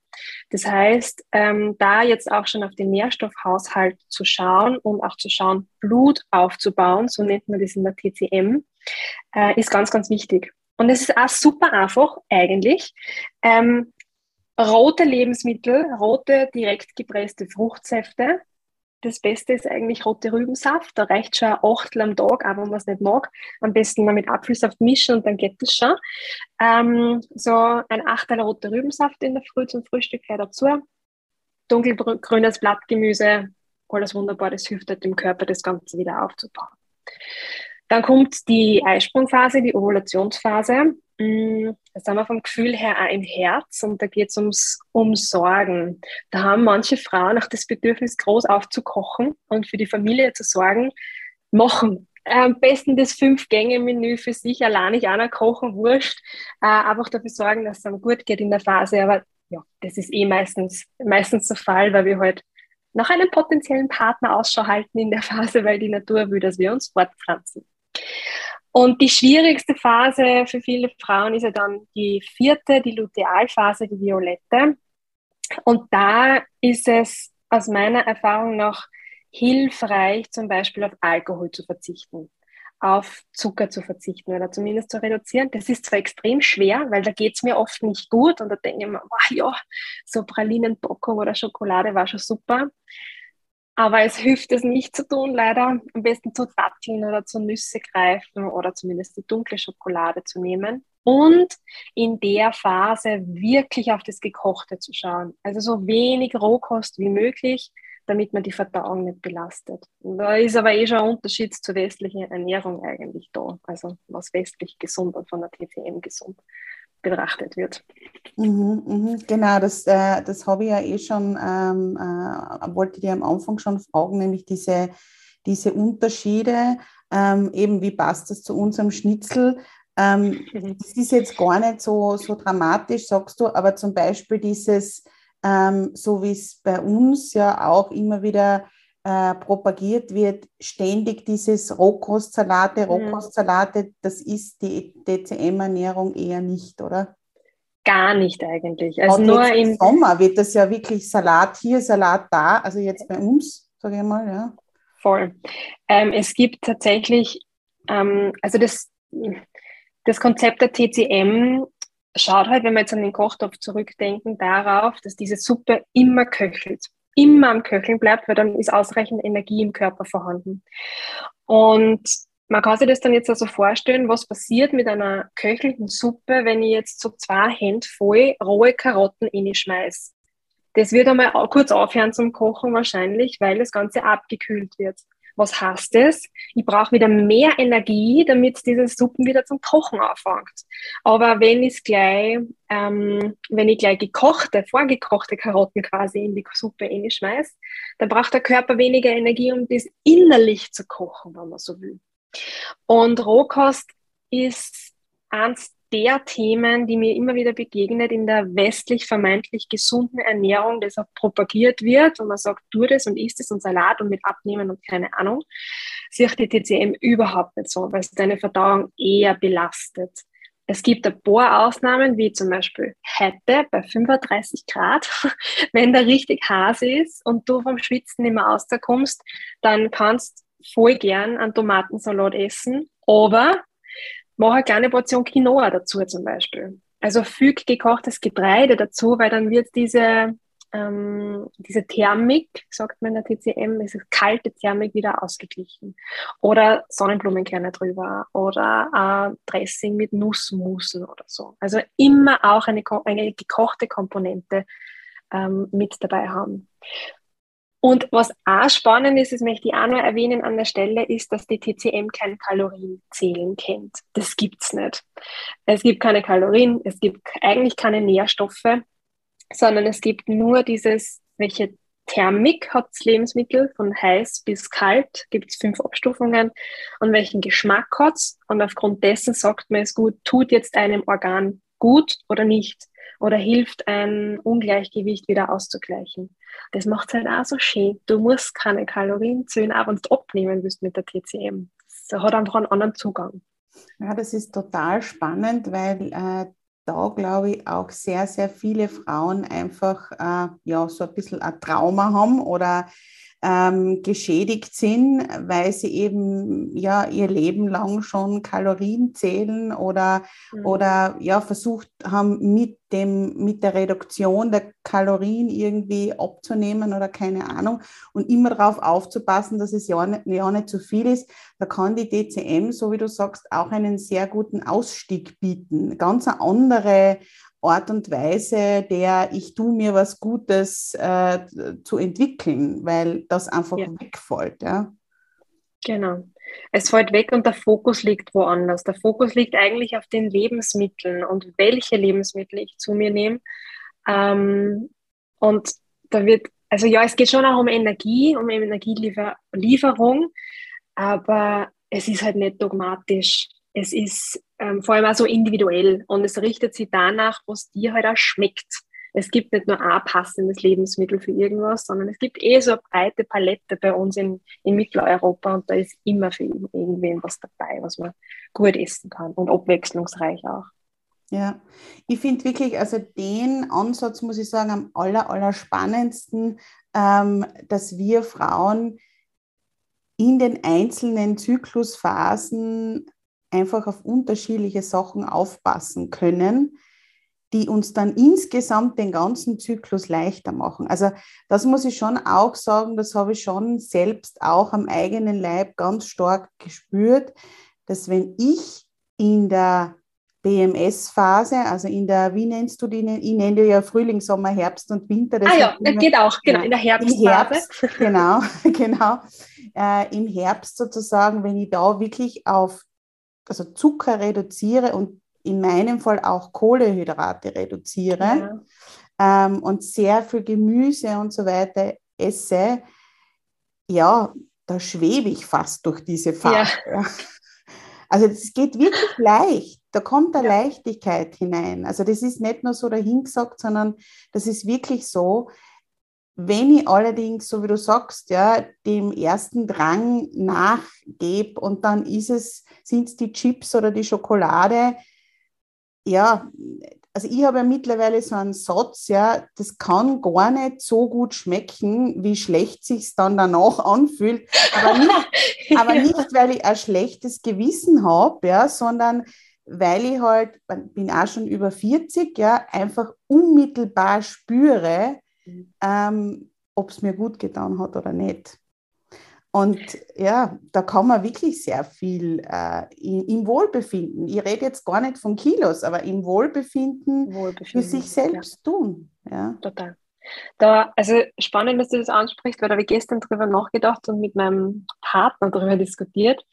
Das heißt, ähm, da jetzt auch schon auf den Nährstoffhaushalt zu schauen und auch zu schauen, Blut aufzubauen, so nennt man das in der TCM, äh, ist ganz, ganz wichtig. Und es ist auch super einfach eigentlich. Ähm, rote Lebensmittel, rote direkt gepresste Fruchtsäfte. Das Beste ist eigentlich rote Rübensaft. Da reicht schon ein Achtel am Tag, aber wenn man es nicht mag. Am besten mal mit Apfelsaft mischen und dann geht das schon. Ähm, so ein Achtel rote Rübensaft in der Früh zum Frühstück gleich dazu. Dunkelgrünes Blattgemüse, alles wunderbar. Das hilft halt dem Körper, das Ganze wieder aufzubauen. Dann kommt die Eisprungphase, die Ovulationsphase. Mm, da sind wir vom Gefühl her auch im Herz und da geht es ums um Sorgen. Da haben manche Frauen auch das Bedürfnis, groß aufzukochen und für die Familie zu sorgen. Machen. Am besten das Fünf-Gänge-Menü für sich allein nicht einer kochen, wurscht. Äh, einfach dafür sorgen, dass es einem gut geht in der Phase. Aber ja, das ist eh meistens, meistens der Fall, weil wir halt nach einem potenziellen Partner Ausschau halten in der Phase, weil die Natur will, dass wir uns fortpflanzen. Und die schwierigste Phase für viele Frauen ist ja dann die vierte, die Lutealphase, die violette. Und da ist es aus meiner Erfahrung noch hilfreich, zum Beispiel auf Alkohol zu verzichten, auf Zucker zu verzichten oder zumindest zu reduzieren. Das ist zwar extrem schwer, weil da geht es mir oft nicht gut und da denke ich mir, wow, ja, so Pralinenpackung oder Schokolade war schon super. Aber es hilft es nicht zu tun, leider. Am besten zu Datteln oder zu Nüsse greifen oder zumindest die dunkle Schokolade zu nehmen. Und in der Phase wirklich auf das Gekochte zu schauen. Also so wenig Rohkost wie möglich, damit man die Verdauung nicht belastet. Da ist aber eh schon ein Unterschied zur westlichen Ernährung eigentlich da. Also was westlich gesund und von der TCM gesund betrachtet wird. Mhm, mh, genau, das, äh, das habe ich ja eh schon, ähm, äh, wollte ich dir am Anfang schon fragen, nämlich diese, diese Unterschiede, ähm, eben wie passt das zu unserem Schnitzel. Ähm, mhm. das ist jetzt gar nicht so, so dramatisch, sagst du, aber zum Beispiel dieses, ähm, so wie es bei uns ja auch immer wieder äh, propagiert wird, ständig dieses Rohkostsalate, mhm. Rohkostsalate, das ist die DCM-Ernährung eher nicht, oder? Gar nicht eigentlich. Also nur im Sommer wird das ja wirklich Salat hier, Salat da, also jetzt bei uns, sage ich mal, ja. Voll. Ähm, es gibt tatsächlich, ähm, also das, das Konzept der TCM schaut halt, wenn wir jetzt an den Kochtopf zurückdenken, darauf, dass diese Suppe immer köchelt, immer am Köcheln bleibt, weil dann ist ausreichend Energie im Körper vorhanden. Und man kann sich das dann jetzt also vorstellen, was passiert mit einer köchelnden Suppe, wenn ich jetzt so zwei Hände voll rohe Karotten schmeiße. Das wird einmal kurz aufhören zum Kochen wahrscheinlich, weil das Ganze abgekühlt wird. Was heißt das? Ich brauche wieder mehr Energie, damit diese Suppen wieder zum Kochen anfängt. Aber wenn ich gleich, ähm, wenn ich gleich gekochte, vorgekochte Karotten quasi in die Suppe schmeiße, dann braucht der Körper weniger Energie, um das innerlich zu kochen, wenn man so will. Und Rohkost ist eins der Themen, die mir immer wieder begegnet in der westlich vermeintlich gesunden Ernährung, das auch propagiert wird und man sagt, tu das und isst es und Salat und mit abnehmen und keine Ahnung, sieht die TCM überhaupt nicht so, weil es deine Verdauung eher belastet. Es gibt ein paar Ausnahmen, wie zum Beispiel heute bei 35 Grad, wenn der richtig heiß ist und du vom Schwitzen nicht mehr rauskommst, dann kannst voll gern einen Tomatensalat essen, aber mach eine kleine Portion Quinoa dazu zum Beispiel. Also füg gekochtes Getreide dazu, weil dann wird diese, ähm, diese Thermik, sagt man in der TCM, diese kalte Thermik wieder ausgeglichen. Oder Sonnenblumenkerne drüber oder äh, Dressing mit Nussmusen oder so. Also immer auch eine, eine gekochte Komponente ähm, mit dabei haben. Und was auch spannend ist, das möchte ich auch noch erwähnen an der Stelle, ist, dass die TCM kein Kalorienzählen kennt. Das gibt's nicht. Es gibt keine Kalorien, es gibt eigentlich keine Nährstoffe, sondern es gibt nur dieses, welche Thermik hat das Lebensmittel, von heiß bis kalt, gibt es fünf Abstufungen, und welchen Geschmack hat es. Und aufgrund dessen sagt man es gut, tut jetzt einem Organ gut oder nicht oder hilft ein Ungleichgewicht wieder auszugleichen. Das macht es halt auch so schön. Du musst keine Kalorien zählen, auch wenn du abnehmen willst mit der TCM. Das hat einfach einen anderen Zugang. Ja, das ist total spannend, weil äh, da glaube ich auch sehr, sehr viele Frauen einfach äh, ja, so ein bisschen ein Trauma haben oder ähm, geschädigt sind, weil sie eben ja ihr Leben lang schon Kalorien zählen oder, mhm. oder ja versucht haben, mit dem, mit der Reduktion der Kalorien irgendwie abzunehmen oder keine Ahnung und immer darauf aufzupassen, dass es ja nicht, ja nicht zu viel ist. Da kann die DCM, so wie du sagst, auch einen sehr guten Ausstieg bieten. Ganz eine andere Art und Weise, der ich tue mir was Gutes äh, zu entwickeln, weil das einfach ja. wegfällt. Ja? Genau. Es fällt weg und der Fokus liegt woanders. Der Fokus liegt eigentlich auf den Lebensmitteln und welche Lebensmittel ich zu mir nehme. Ähm, und da wird, also ja, es geht schon auch um Energie, um Energielieferung, aber es ist halt nicht dogmatisch. Es ist ähm, vor allem auch so individuell und es richtet sich danach, was dir halt auch schmeckt. Es gibt nicht nur ein passendes Lebensmittel für irgendwas, sondern es gibt eh so eine breite Palette bei uns in, in Mitteleuropa und da ist immer für irgendwen was dabei, was man gut essen kann und abwechslungsreich auch. Ja, ich finde wirklich, also den Ansatz muss ich sagen, am aller, aller spannendsten, ähm, dass wir Frauen in den einzelnen Zyklusphasen einfach auf unterschiedliche Sachen aufpassen können, die uns dann insgesamt den ganzen Zyklus leichter machen. Also das muss ich schon auch sagen, das habe ich schon selbst auch am eigenen Leib ganz stark gespürt, dass wenn ich in der BMS-Phase, also in der, wie nennst du die? Ich nenne die ja Frühling, Sommer, Herbst und Winter. Das ah ja, das geht auch, genau, in der Herbstphase. Herbst, genau, genau. Äh, Im Herbst sozusagen, wenn ich da wirklich auf also Zucker reduziere und in meinem Fall auch Kohlehydrate reduziere ja. ähm, und sehr viel Gemüse und so weiter esse, ja, da schwebe ich fast durch diese Phase. Ja. Also es geht wirklich leicht. da kommt eine. Leichtigkeit hinein. Also das ist nicht nur so dahingesagt, sondern das ist wirklich so. Wenn ich allerdings, so wie du sagst, ja, dem ersten Drang nachgebe und dann ist es, sind es die Chips oder die Schokolade, ja, also ich habe ja mittlerweile so einen Satz, ja, das kann gar nicht so gut schmecken, wie schlecht sich dann danach anfühlt. Aber nicht, aber nicht, weil ich ein schlechtes Gewissen habe, ja, sondern weil ich halt, bin auch schon über 40, ja, einfach unmittelbar spüre. Ähm, ob es mir gut getan hat oder nicht. Und ja, da kann man wirklich sehr viel äh, im Wohlbefinden, ich rede jetzt gar nicht von Kilos, aber im Wohlbefinden, Wohlbefinden für sich selbst ja. tun. Ja. Total. Da, also spannend, dass du das ansprichst, weil da habe ich gestern drüber nachgedacht und mit meinem Partner darüber diskutiert,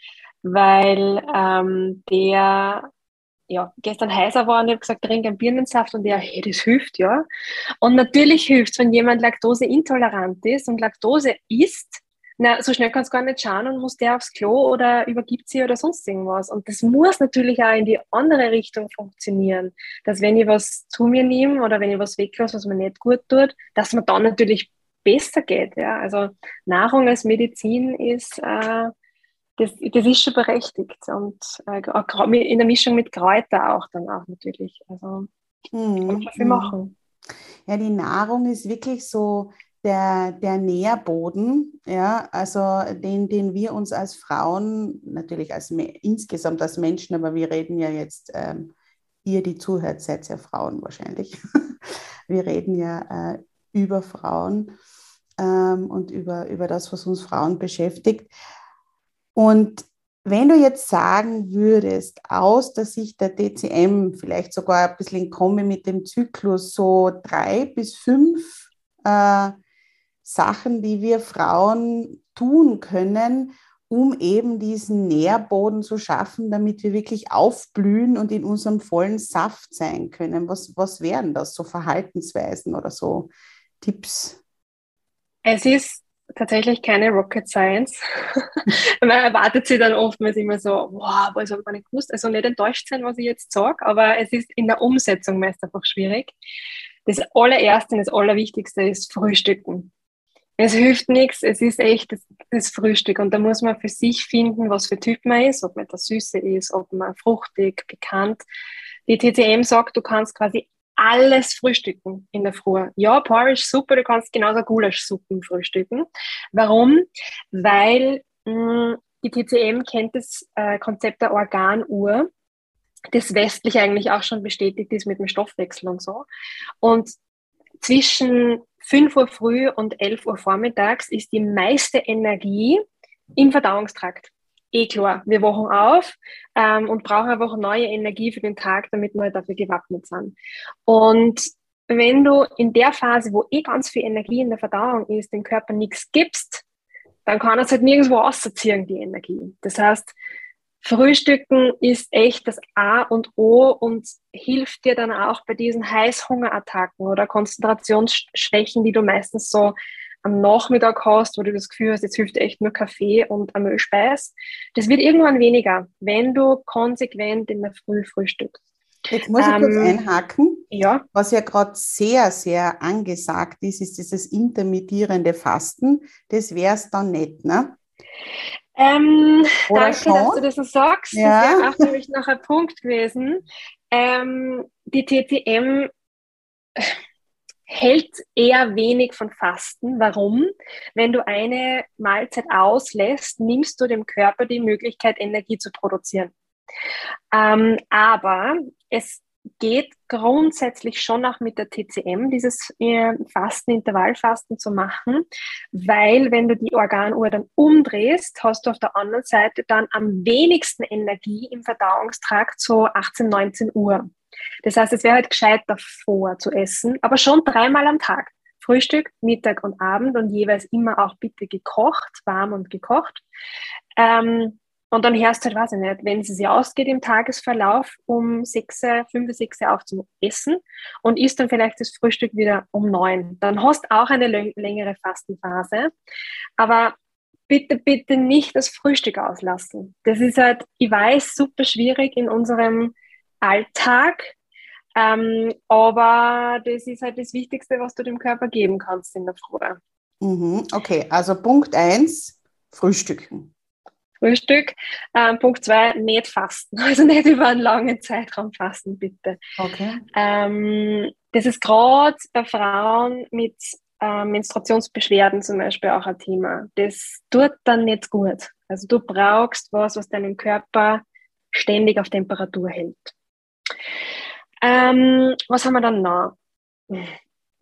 weil ähm, der ja, gestern heißer war und ich habe gesagt, trink einen Birnensaft und der, hey, das hilft, ja. Und natürlich hilft es, wenn jemand laktoseintolerant ist und Laktose isst, na, so schnell kannst du gar nicht schauen und muss der aufs Klo oder übergibt sie oder sonst irgendwas. Und das muss natürlich auch in die andere Richtung funktionieren. Dass wenn ich was zu mir nehme oder wenn ich was weglasse, was mir nicht gut tut, dass man dann natürlich besser geht. Ja? Also Nahrung als Medizin ist, äh, das, das ist schon berechtigt. Und äh, in der Mischung mit Kräuter auch dann auch natürlich. Also mhm. kann man viel machen. Ja, die Nahrung ist wirklich so der, der Nährboden, ja, also den, den wir uns als Frauen, natürlich als insgesamt als Menschen, aber wir reden ja jetzt, ähm, ihr, die zuhört, seid ja Frauen wahrscheinlich. wir reden ja äh, über Frauen ähm, und über, über das, was uns Frauen beschäftigt. Und wenn du jetzt sagen würdest, aus der Sicht der DCM, vielleicht sogar ein bisschen in Kombi mit dem Zyklus, so drei bis fünf äh, Sachen, die wir Frauen tun können, um eben diesen Nährboden zu schaffen, damit wir wirklich aufblühen und in unserem vollen Saft sein können? Was, was wären das, so Verhaltensweisen oder so Tipps? Es ist tatsächlich keine Rocket Science. Man erwartet sie dann oftmals immer so, wow, was habe ich gar nicht gewusst. Also nicht enttäuscht sein, was ich jetzt sage, aber es ist in der Umsetzung meist einfach schwierig. Das allererste und das Allerwichtigste ist Frühstücken es hilft nichts, es ist echt das, das, Frühstück und da muss man für sich finden, was für Typ man ist, ob man der Süße ist, ob man fruchtig, bekannt. Die TCM sagt, du kannst quasi alles frühstücken in der Früh. Ja, Porridge, super, du kannst genauso Gulaschsuppen frühstücken. Warum? Weil mh, mm, die TCM kennt das äh, Konzept der Organuhr, das westlich eigentlich auch schon bestätigt ist mit dem Stoffwechsel und so. Und zwischen 5 Uhr früh und 11 Uhr vormittags ist die meiste Energie im Verdauungstrakt. Eh klar, wir wachen auf ähm, und brauchen einfach neue Energie für den Tag, damit wir dafür gewappnet sind. Und wenn du in der Phase, wo eh ganz viel Energie in der Verdauung ist, dem Körper nichts gibst, dann kann es halt nirgendwo ausziehen, die Energie. Das heißt, Frühstücken ist echt das A und O und hilft dir dann auch bei diesen Heißhungerattacken oder Konzentrationsschwächen, die du meistens so am Nachmittag hast, wo du das Gefühl hast, jetzt hilft echt nur Kaffee und eine Milchspeis. Das wird irgendwann weniger, wenn du konsequent in der Früh frühstückst. Jetzt muss ich ähm, kurz einhaken. Ja. Was ja gerade sehr, sehr angesagt ist, ist dieses intermittierende Fasten. Das wäre es dann nicht, ne? Ähm, danke, schon? dass du das so sagst. Ja. Das wäre auch nämlich noch ein Punkt gewesen. Ähm, die TCM hält eher wenig von Fasten. Warum? Wenn du eine Mahlzeit auslässt, nimmst du dem Körper die Möglichkeit, Energie zu produzieren. Ähm, aber es geht grundsätzlich schon auch mit der TCM, dieses äh, Fasten, Intervallfasten zu machen, weil wenn du die Organuhr dann umdrehst, hast du auf der anderen Seite dann am wenigsten Energie im Verdauungstrakt, so 18, 19 Uhr. Das heißt, es wäre halt gescheit davor zu essen, aber schon dreimal am Tag. Frühstück, Mittag und Abend und jeweils immer auch bitte gekocht, warm und gekocht. Ähm, und dann hörst du halt, weiß ich nicht, wenn es sich ausgeht im Tagesverlauf, um 6, 5, 6 auf zum Essen und isst dann vielleicht das Frühstück wieder um 9. Dann hast du auch eine längere Fastenphase. Aber bitte, bitte nicht das Frühstück auslassen. Das ist halt, ich weiß, super schwierig in unserem Alltag. Ähm, aber das ist halt das Wichtigste, was du dem Körper geben kannst in der Früh. Mhm, okay, also Punkt 1, Frühstücken. Frühstück. Ähm, Punkt 2, nicht fasten. Also nicht über einen langen Zeitraum fasten, bitte. Okay. Ähm, das ist gerade bei Frauen mit äh, Menstruationsbeschwerden zum Beispiel auch ein Thema. Das tut dann nicht gut. Also du brauchst was, was deinen Körper ständig auf Temperatur hält. Ähm, was haben wir dann noch?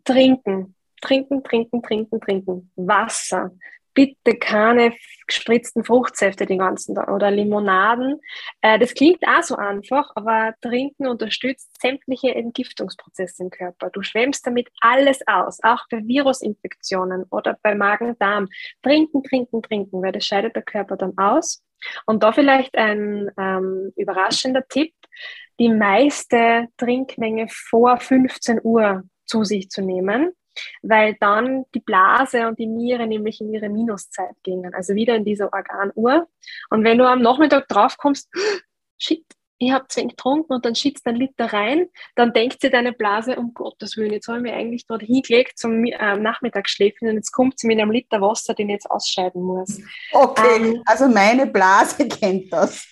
Trinken. Trinken, trinken, trinken, trinken. Wasser bitte keine gespritzten Fruchtsäfte den ganzen Tag oder Limonaden. Äh, das klingt auch so einfach, aber Trinken unterstützt sämtliche Entgiftungsprozesse im Körper. Du schwemmst damit alles aus, auch bei Virusinfektionen oder bei Magen-Darm. Trinken, trinken, trinken, weil das scheidet der Körper dann aus. Und da vielleicht ein ähm, überraschender Tipp, die meiste Trinkmenge vor 15 Uhr zu sich zu nehmen weil dann die Blase und die Niere nämlich in ihre Minuszeit gingen, also wieder in diese Organuhr. Und wenn du am Nachmittag drauf kommst, shit, ich habe zu wenig getrunken und dann schießt ein Liter rein, dann denkt sie deine Blase, um Gottes Willen, jetzt habe ich mich eigentlich gerade hingelegt zum äh, Nachmittagsschläfen und jetzt kommt sie mit einem Liter Wasser, den ich jetzt ausscheiden muss. Okay, ähm, also meine Blase kennt das.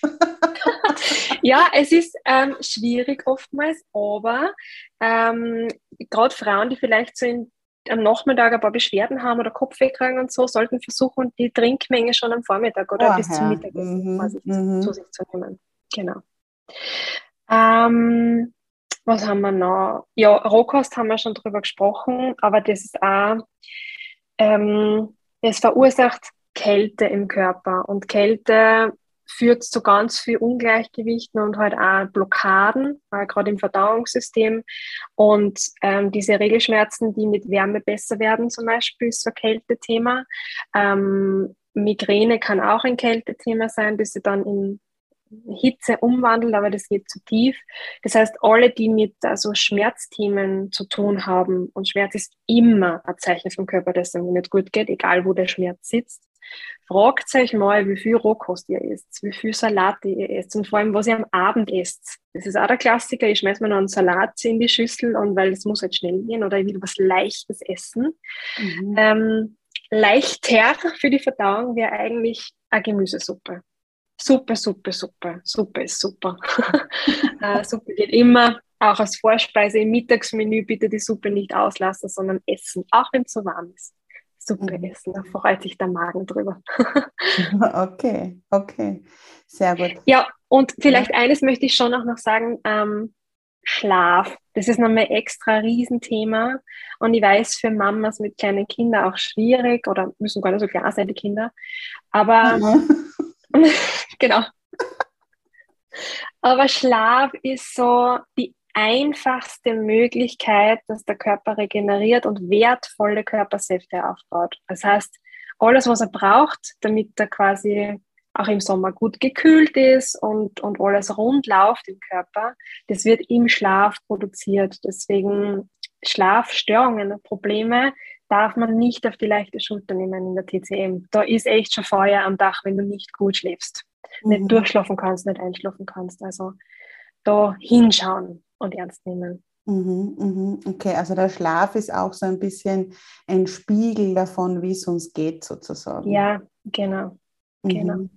ja, es ist ähm, schwierig oftmals, aber ähm, gerade Frauen, die vielleicht so in am Nachmittag ein paar Beschwerden haben oder Kopfweh kriegen und so, sollten versuchen, die Trinkmenge schon am Vormittag oder oh, bis zum Mittagessen mhm, mhm. zu sich zu nehmen. Genau. Ähm, was haben wir noch? Ja, Rohkost haben wir schon drüber gesprochen, aber das ist auch, ähm, es verursacht Kälte im Körper und Kälte führt zu ganz viel Ungleichgewichten und halt auch Blockaden, äh, gerade im Verdauungssystem. Und ähm, diese Regelschmerzen, die mit Wärme besser werden, zum Beispiel, ist so ein Kältethema. Ähm, Migräne kann auch ein Kältethema sein, bis sie dann in Hitze umwandelt, aber das geht zu tief. Das heißt, alle, die mit also Schmerzthemen zu tun haben, und Schmerz ist immer ein Zeichen vom Körper, dass es ihm nicht gut geht, egal wo der Schmerz sitzt, Fragt euch mal, wie viel Rohkost ihr esst, wie viel Salat ihr esst und vor allem, was ihr am Abend esst. Das ist auch der Klassiker. Ich schmeiß mir noch einen Salat in die Schüssel und weil es muss halt schnell gehen oder ich will was Leichtes essen. Mhm. Ähm, leichter für die Verdauung wäre eigentlich eine Gemüsesuppe. Suppe, Suppe, Suppe. Suppe ist super. äh, Suppe geht immer. Auch als Vorspeise im Mittagsmenü bitte die Suppe nicht auslassen, sondern essen, auch wenn es so warm ist. Suppe mhm. essen. Da freut sich der Magen drüber. okay, okay. Sehr gut. Ja, und vielleicht ja. eines möchte ich schon auch noch sagen. Ähm, Schlaf. Das ist nochmal extra Riesenthema. Und ich weiß, für Mamas mit kleinen Kindern auch schwierig oder müssen gar nicht so klar sein, die Kinder. Aber mhm. genau. Aber Schlaf ist so die einfachste Möglichkeit, dass der Körper regeneriert und wertvolle Körpersäfte aufbaut. Das heißt, alles, was er braucht, damit er quasi auch im Sommer gut gekühlt ist und, und alles rund läuft im Körper, das wird im Schlaf produziert. Deswegen Schlafstörungen, Probleme darf man nicht auf die leichte Schulter nehmen in der TCM. Da ist echt schon Feuer am Dach, wenn du nicht gut schläfst, mhm. nicht durchschlafen kannst, nicht einschlafen kannst. Also da hinschauen und ernst nehmen. Mhm, mhm. Okay, also der Schlaf ist auch so ein bisschen ein Spiegel davon, wie es uns geht, sozusagen. Ja, genau. genau. Mhm.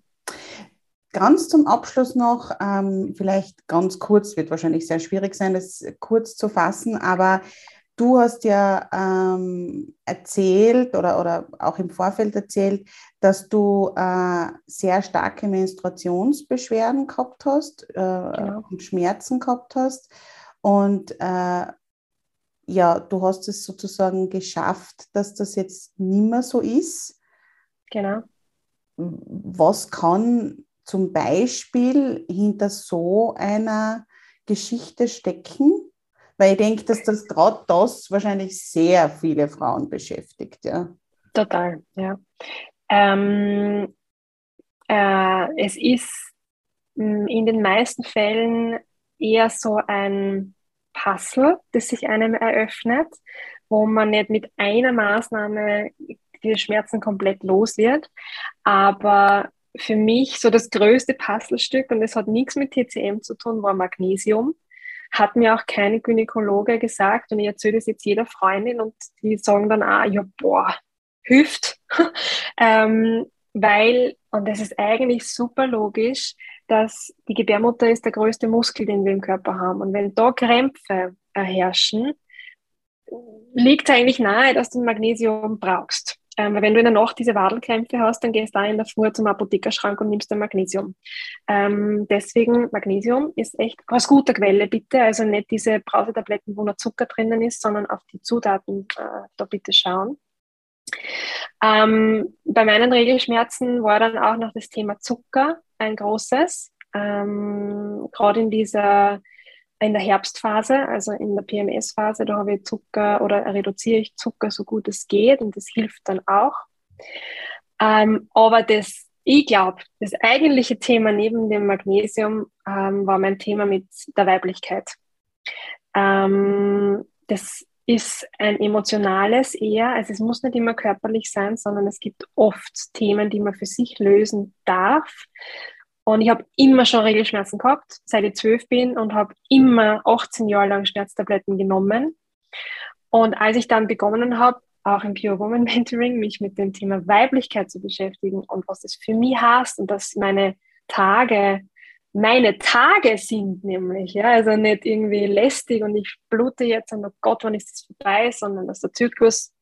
Ganz zum Abschluss noch, ähm, vielleicht ganz kurz, wird wahrscheinlich sehr schwierig sein, das kurz zu fassen, aber du hast ja ähm, erzählt oder, oder auch im Vorfeld erzählt, dass du äh, sehr starke Menstruationsbeschwerden gehabt hast äh, genau. und Schmerzen gehabt hast. Und äh, ja, du hast es sozusagen geschafft, dass das jetzt nicht mehr so ist. Genau. Was kann zum Beispiel hinter so einer Geschichte stecken? Weil ich denke, dass das gerade das wahrscheinlich sehr viele Frauen beschäftigt, ja. Total, ja. Ähm, äh, es ist mm, in den meisten Fällen eher so ein Puzzle, das sich einem eröffnet, wo man nicht mit einer Maßnahme die Schmerzen komplett los wird. Aber für mich so das größte Puzzlestück und es hat nichts mit TCM zu tun, war Magnesium. Hat mir auch keine Gynäkologe gesagt und ich erzähle das jetzt jeder Freundin und die sagen dann auch, ja, boah, hilft. ähm, weil, und das ist eigentlich super logisch, dass die Gebärmutter ist der größte Muskel, den wir im Körper haben. Und wenn da Krämpfe herrschen, liegt es eigentlich nahe, dass du Magnesium brauchst. Ähm, wenn du in der Nacht diese Wadelkrämpfe hast, dann gehst du da in der Früh zum Apothekerschrank und nimmst dann Magnesium. Ähm, deswegen Magnesium ist echt aus guter Quelle, bitte. Also nicht diese Brausetabletten, wo nur Zucker drinnen ist, sondern auf die Zutaten äh, da bitte schauen. Ähm, bei meinen Regelschmerzen war dann auch noch das Thema Zucker ein großes. Ähm, Gerade in dieser in der Herbstphase, also in der PMS-Phase, da habe ich Zucker oder reduziere ich Zucker so gut es geht und das hilft dann auch. Ähm, aber das, ich glaube, das eigentliche Thema neben dem Magnesium ähm, war mein Thema mit der Weiblichkeit. Ähm, das ist ein emotionales eher, also es muss nicht immer körperlich sein, sondern es gibt oft Themen, die man für sich lösen darf. Und ich habe immer schon Regelschmerzen gehabt, seit ich zwölf bin und habe immer 18 Jahre lang Schmerztabletten genommen. Und als ich dann begonnen habe, auch im Pure Woman Mentoring, mich mit dem Thema Weiblichkeit zu beschäftigen und was das für mich heißt und dass meine Tage meine Tage sind nämlich, ja, also nicht irgendwie lästig und ich blute jetzt und oh Gott, wann ist das vorbei, sondern dass der Zyklus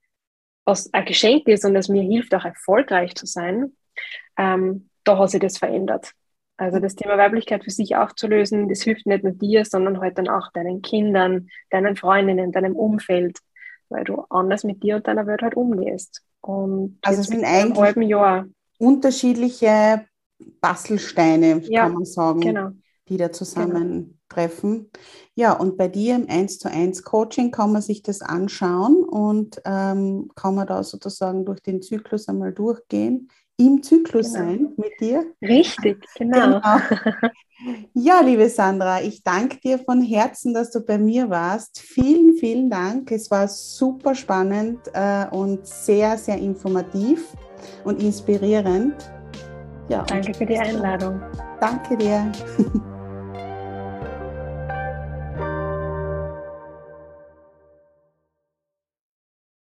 was ein Geschenk ist und es mir hilft, auch erfolgreich zu sein, ähm, da hat sich das verändert. Also das Thema Weiblichkeit für sich aufzulösen, das hilft nicht nur dir, sondern halt dann auch deinen Kindern, deinen Freundinnen, deinem Umfeld, weil du anders mit dir und deiner Welt halt umgehst. Und also es sind eigentlich halben Jahr. unterschiedliche Bastelsteine, ja, kann man sagen, genau. die da zusammentreffen. Ja, und bei dir im 1 zu 1 Coaching kann man sich das anschauen und ähm, kann man da sozusagen durch den Zyklus einmal durchgehen, im Zyklus genau. sein mit dir. Richtig, genau. genau. Ja, liebe Sandra, ich danke dir von Herzen, dass du bei mir warst. Vielen, vielen Dank. Es war super spannend äh, und sehr, sehr informativ und inspirierend. Ja, Danke für die Einladung. Danke dir.